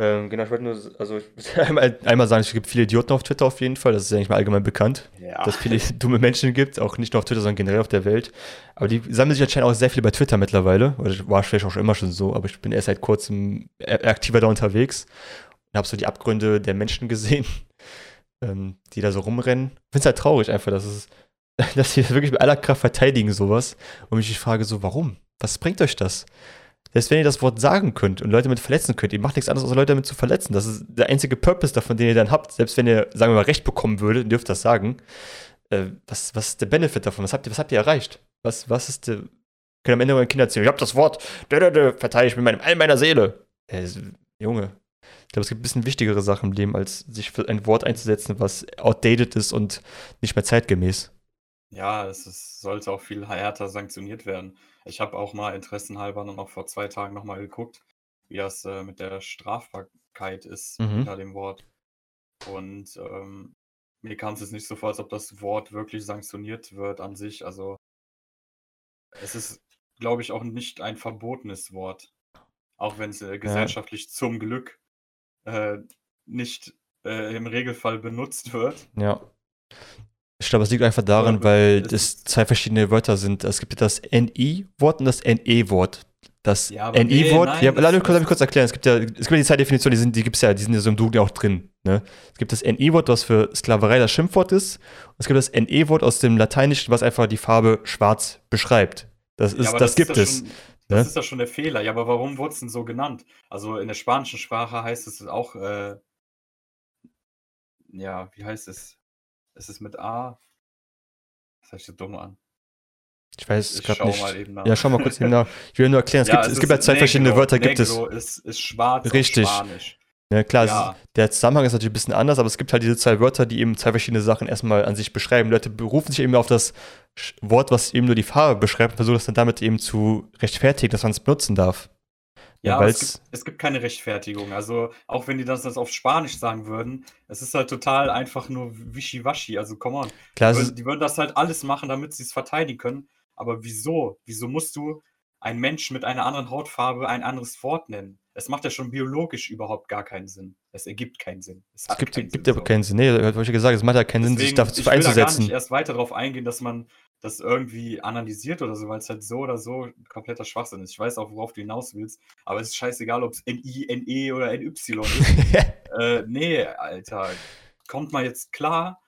ähm, genau, ich wollte nur, also <laughs> einmal, einmal sagen, es gibt viele Idioten auf Twitter auf jeden Fall, das ist eigentlich mal allgemein bekannt, ja. dass es viele <laughs> dumme Menschen gibt, auch nicht nur auf Twitter, sondern generell auf der Welt. Aber die sammeln sich anscheinend auch sehr viel bei Twitter mittlerweile, oder war vielleicht auch schon immer schon so, aber ich bin erst seit kurzem aktiver da unterwegs und habe so die Abgründe der Menschen gesehen, <laughs> ähm, die da so rumrennen. Ich finde es halt traurig einfach, dass es, dass sie wirklich mit aller Kraft verteidigen sowas und mich Frage so, warum? Was bringt euch das? Selbst wenn ihr das Wort sagen könnt und Leute damit verletzen könnt, ihr macht nichts anderes, als Leute damit zu verletzen. Das ist der einzige Purpose davon, den ihr dann habt. Selbst wenn ihr, sagen wir mal, Recht bekommen würdet, dürft das sagen. Äh, was, was ist der Benefit davon? Was habt ihr, was habt ihr erreicht? Was, was ist der. Können am Ende euren Kindern erzählen, ich hab das Wort, verteidige ich mit meinem, all meiner Seele. Äh, Junge. Ich glaube, es gibt ein bisschen wichtigere Sachen im Leben, als sich für ein Wort einzusetzen, was outdated ist und nicht mehr zeitgemäß. Ja, es ist, sollte auch viel härter sanktioniert werden. Ich habe auch mal interessenhalber noch vor zwei Tagen noch mal geguckt, wie das äh, mit der Strafbarkeit ist mhm. hinter dem Wort. Und ähm, mir kam es jetzt nicht so vor, als ob das Wort wirklich sanktioniert wird an sich. Also es ist, glaube ich, auch nicht ein verbotenes Wort. Auch wenn es äh, gesellschaftlich ja. zum Glück äh, nicht äh, im Regelfall benutzt wird. Ja. Ich glaube, es liegt einfach daran, weil es zwei verschiedene Wörter sind. Es gibt das NI-Wort und das NE-Wort. Das ja, NI-Wort, nee, ja, lass mich kurz, kurz erklären. Es gibt ja, es gibt ja die zwei Definitionen, die, sind, die gibt es ja, die sind ja so im Duden auch drin. Ne? Es gibt das NI-Wort, was für Sklaverei das Schimpfwort ist. Und es gibt das NE-Wort aus dem Lateinischen, was einfach die Farbe schwarz beschreibt. Das, ist, ja, das, das, gibt es. Schon, das ne? ist ja schon der Fehler. Ja, aber warum wurde es denn so genannt? Also in der spanischen Sprache heißt es auch, äh, ja, wie heißt es? Es ist mit A. Das hört sich so dumm an. Ich weiß es gerade nicht. Mal eben nach. Ja, schau mal kurz eben nach. <laughs> Ich will nur erklären, es ja, gibt, es, es gibt ja zwei Negro, verschiedene Wörter. Negro gibt es. Ist, ist schwarz Richtig. Ja, klar, ja. Der Zusammenhang ist natürlich ein bisschen anders, aber es gibt halt diese zwei Wörter, die eben zwei verschiedene Sachen erstmal an sich beschreiben. Leute berufen sich eben auf das Wort, was eben nur die Farbe beschreibt und versuchen das dann damit eben zu rechtfertigen, dass man es benutzen darf. Ja, es, gibt, es gibt keine Rechtfertigung. Also, auch wenn die das, das auf Spanisch sagen würden, es ist halt total einfach nur wischiwaschi. Also, come on. Klar, die, würden, die würden das halt alles machen, damit sie es verteidigen können. Aber wieso? Wieso musst du einen Menschen mit einer anderen Hautfarbe ein anderes Wort nennen? Es macht ja schon biologisch überhaupt gar keinen Sinn. Es ergibt keinen Sinn. Es, es gibt, gibt aber keinen Sinn. Nee, habe ich gesagt, es macht ja keinen Deswegen, Sinn, sich dafür einzusetzen. Ich will da gar nicht erst weiter darauf eingehen, dass man das irgendwie analysiert oder so, weil es halt so oder so kompletter Schwachsinn ist. Ich weiß auch, worauf du hinaus willst, aber es ist scheißegal, ob es N-I, N-E oder N-Y ist. <laughs> äh, nee, Alter. Kommt mal jetzt klar,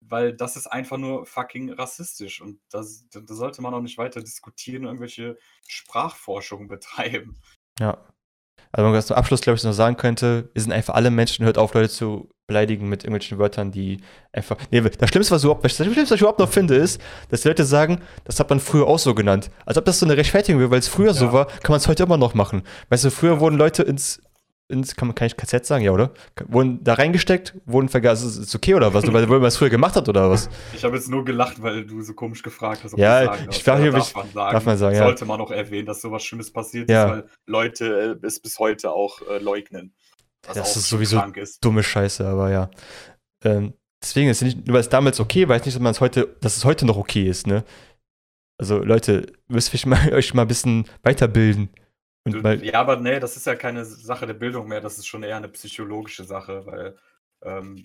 weil das ist einfach nur fucking rassistisch und das, da sollte man auch nicht weiter diskutieren irgendwelche Sprachforschungen betreiben. Ja. Also, was zum Abschluss, glaube ich, noch sagen könnte, wir sind einfach alle Menschen, hört auf, Leute zu beleidigen mit irgendwelchen Wörtern, die einfach. Nee, das Schlimmste, was, überhaupt, das Schlimmste, was ich überhaupt noch finde, ist, dass die Leute sagen, das hat man früher auch so genannt. Als ob das so eine Rechtfertigung wäre, weil es früher ja. so war, kann man es heute immer noch machen. Weißt du, früher wurden Leute ins ins, kann man kann ich KZ sagen, ja, oder? Wurden da reingesteckt, wurden vergessen, ist, ist okay oder was? weil, weil man es früher gemacht hat oder was? <laughs> Ich habe jetzt nur gelacht, weil du so komisch gefragt hast. Ob ja, sagen ich frage mich, darf, man sagen, darf man sagen, ja. Sollte man noch erwähnen, dass sowas Schlimmes passiert ja. ist, weil Leute äh, es bis heute auch äh, leugnen. das ist sowieso ist. dumme Scheiße, aber ja. Ähm, deswegen ist es nicht, nur weil es damals okay war, ist nicht, dass man es heute, dass es heute noch okay ist, ne? Also Leute, müsst ihr mal, <laughs> euch mal ein bisschen weiterbilden. Du, ja, aber nee, das ist ja keine Sache der Bildung mehr, das ist schon eher eine psychologische Sache, weil ähm,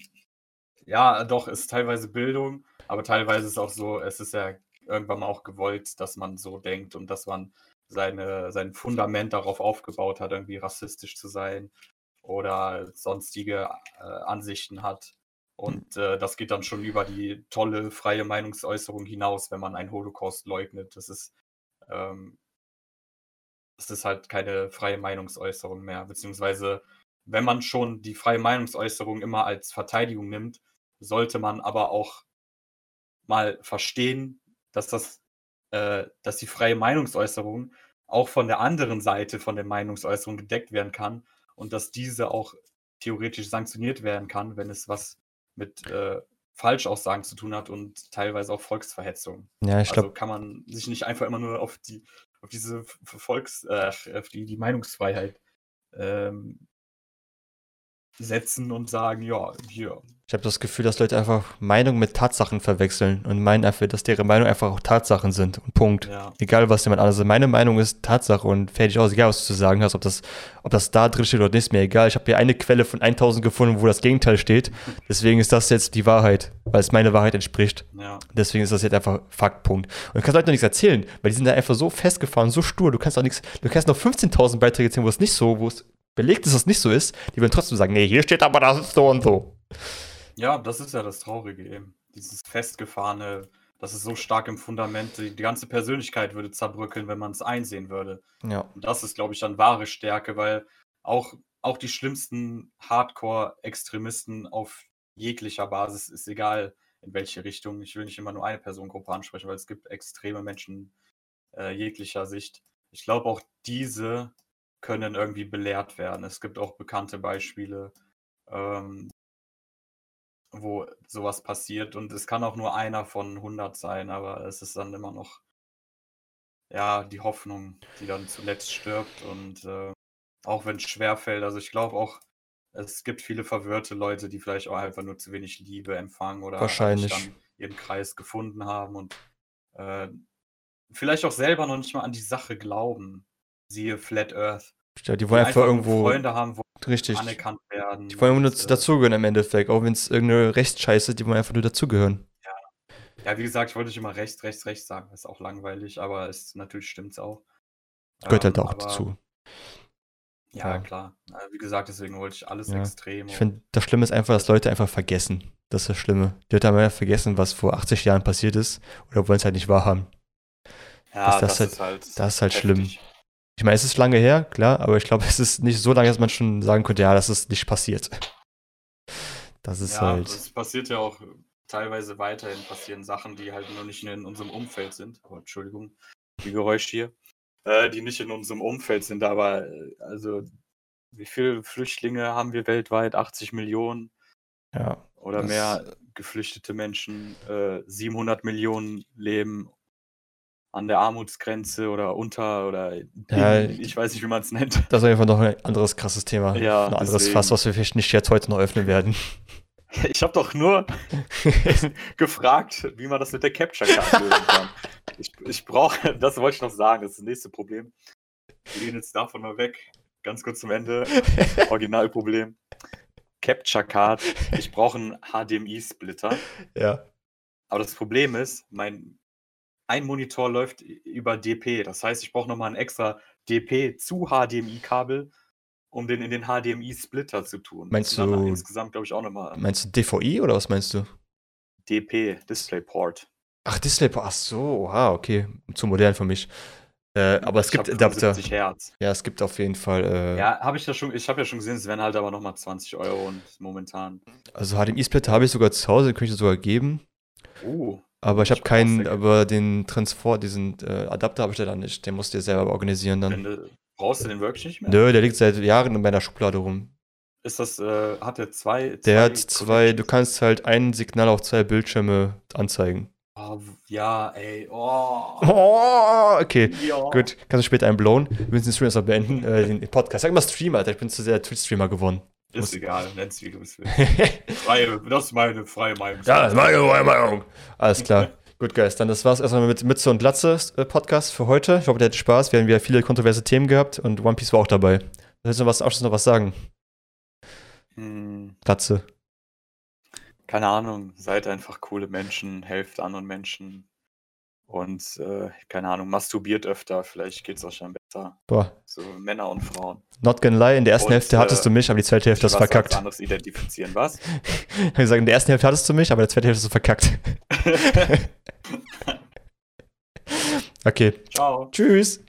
ja, doch, ist teilweise Bildung, aber teilweise ist auch so, es ist ja irgendwann mal auch gewollt, dass man so denkt und dass man seine, sein Fundament darauf aufgebaut hat, irgendwie rassistisch zu sein oder sonstige äh, Ansichten hat. Und äh, das geht dann schon über die tolle freie Meinungsäußerung hinaus, wenn man einen Holocaust leugnet. Das ist, ähm, ist halt keine freie Meinungsäußerung mehr. Beziehungsweise, wenn man schon die freie Meinungsäußerung immer als Verteidigung nimmt, sollte man aber auch mal verstehen, dass das, äh, dass die freie Meinungsäußerung auch von der anderen Seite von der Meinungsäußerung gedeckt werden kann und dass diese auch theoretisch sanktioniert werden kann, wenn es was mit äh, Falschaussagen zu tun hat und teilweise auch Volksverhetzung. Ja, ich Also glaube, kann man sich nicht einfach immer nur auf die, auf diese Volks, äh, auf die, die Meinungsfreiheit ähm, setzen und sagen, ja, hier, ich habe das Gefühl, dass Leute einfach Meinung mit Tatsachen verwechseln und meinen einfach, dass deren Meinung einfach auch Tatsachen sind. Und Punkt. ja, Egal, was jemand anderes. Meine Meinung ist Tatsache und fertig aus. Egal, was du zu sagen hast, ob das, ob das da drin steht oder nicht, ist mir egal. Ich habe hier eine Quelle von 1000 gefunden, wo das Gegenteil steht. Deswegen ist das jetzt die Wahrheit, weil es meine Wahrheit entspricht. ja, Deswegen ist das jetzt einfach Fakt, Punkt. Und du kannst Leuten noch nichts erzählen, weil die sind da einfach so festgefahren, so stur. Du kannst auch nichts, du kannst noch 15.000 Beiträge erzählen, wo es nicht so, wo es belegt ist, dass es nicht so ist. Die würden trotzdem sagen, nee, hier steht aber das ist so und so. ja, das ist ja das Traurige eben. Dieses festgefahrene, das ist so stark im Fundament, die, die ganze Persönlichkeit würde zerbröckeln, wenn man es einsehen würde. Ja. Und das ist, glaube ich, dann wahre Stärke, weil auch, auch die schlimmsten Hardcore-Extremisten auf jeglicher Basis ist egal in welche Richtung. Ich will nicht immer nur eine Personengruppe ansprechen, weil es gibt extreme Menschen äh, jeglicher Sicht. Ich glaube, auch diese können irgendwie belehrt werden. Es gibt auch bekannte Beispiele, ähm, wo sowas passiert. Und es kann auch nur einer von 100 sein, aber es ist dann immer noch ja, die Hoffnung, die dann zuletzt stirbt. Und äh, auch wenn es schwerfällt, also ich glaube auch, es gibt viele verwirrte Leute, die vielleicht auch einfach nur zu wenig Liebe empfangen oder halt Wahrscheinlich. dann ihren Kreis gefunden haben und äh, vielleicht auch selber noch nicht mal an die Sache glauben. Siehe Flat Earth. Ja, die Die wollen einfach nur irgendwo. Freunde haben, wo Richtig. anerkannt werden. Die wollen nur äh, dazugehören im Endeffekt, auch wenn es irgendeine Rechtsscheiße ist, die wollen einfach nur dazugehören. Ja, wie gesagt, ich wollte nicht immer rechts, rechts, rechts sagen. Das ist auch langweilig, aber es natürlich stimmt es auch. Gehört halt Ähm, auch aber- dazu. Ja, Ja. klar. Wie gesagt, deswegen wollte ich alles Ja. extrem. Ich finde, das Schlimme ist einfach, dass Leute einfach vergessen. Das ist das Schlimme. Die Leute haben einfach vergessen, was vor 80 Jahren passiert ist oder wollen es halt nicht wahrhaben. ja, das- das das, halt- ist halt. das ist halt schlimm. Ich meine, es ist lange her, klar, aber ich glaube, <laughs> es ist nicht so lange, dass man schon sagen könnte, ja, das ist nicht passiert. Das ist Ja, halt. es passiert ja auch teilweise weiterhin passieren Sachen, die halt nur nicht in unserem Umfeld sind. Aber Entschuldigung, die Geräusche hier. Äh, die nicht in unserem Umfeld sind, aber äh, also wie viele Flüchtlinge haben wir weltweit? 80 Millionen Ja, oder mehr geflüchtete Menschen. Äh, 700 Millionen leben an der Armutsgrenze oder unter oder Ja, in, ich weiß nicht, wie man es nennt. das ist einfach noch ein anderes krasses Thema. Ja, ein anderes deswegen. Fass, was wir vielleicht nicht jetzt heute noch öffnen werden. <laughs> Ich habe doch nur <laughs> gefragt, wie man das mit der Capture Card lösen kann. Ich, ich brauche, das wollte ich noch sagen, das ist das nächste Problem. Wir gehen jetzt davon mal weg. Ganz kurz zum Ende. <laughs> Originalproblem. Capture Card. Ich brauche einen HDMI-Splitter. ja. Aber das Problem ist, mein ein Monitor läuft über DP. Das heißt, ich brauche nochmal ein extra DP zu HDMI-Kabel, um den in den HDMI-Splitter zu tun. Meinst du- insgesamt, glaube ich, auch nochmal Meinst du DVI oder was meinst du? DP, DisplayPort. Ach, Display. Ach so, ah, okay. Zu modern für mich. Äh, aber es Ich gibt Adapter. 75 Hertz. Ja, es gibt auf jeden Fall. Äh, Ja, habe ich ja schon, ich habe ja schon gesehen, es wären halt aber nochmal 20 Euro und momentan. Also HDMI-Splitter habe ich sogar zu Hause, den könnte ich sogar geben. Uh, Aber ich habe keinen, aber den Transport, diesen äh, Adapter habe ich leider nicht. Den musst du dir selber organisieren dann. du, brauchst du den wirklich nicht mehr? Nö, der liegt seit Jahren in meiner Schublade rum. Ist das, äh, hat der zwei? Der hat zwei, du kannst halt ein Signal auf zwei Bildschirme anzeigen. Oh, ja, ey, oh. <laughs> Oh, okay. Ja. Gut, kannst du später einen blown. Wir müssen den Stream erstmal beenden, äh, den Podcast. Sag mal Streamer, Alter, ich bin zu sehr Twitch-Streamer geworden. Ist egal, nenn's wie du es willst. <laughs> Freie, das ist meine freie Meinung. Ja, das ist meine meine Meinung. Alles klar. <laughs> Gut, Guys, dann das war's erstmal mit Mütze und Glatze äh, Podcast für heute. Ich hoffe, der hat Spaß. Wir haben wieder viele kontroverse Themen gehabt und One Piece war auch dabei. Willst du noch was, abschließend noch was sagen? Hm, Glatze. keine Ahnung, seid einfach coole Menschen, helft anderen Menschen und äh, keine Ahnung, masturbiert öfter, vielleicht geht es euch dann besser. Boah, So Männer und Frauen. not gonna lie, in der ersten Und, Hälfte hattest du äh, mich, aber die zweite Hälfte hast du als verkackt. anderes identifizieren, was? <laughs> Ich hab gesagt, in der ersten Hälfte hattest du mich, aber in der zweiten Hälfte hast du verkackt. <laughs> <laughs> Okay, Ciao. tschüss.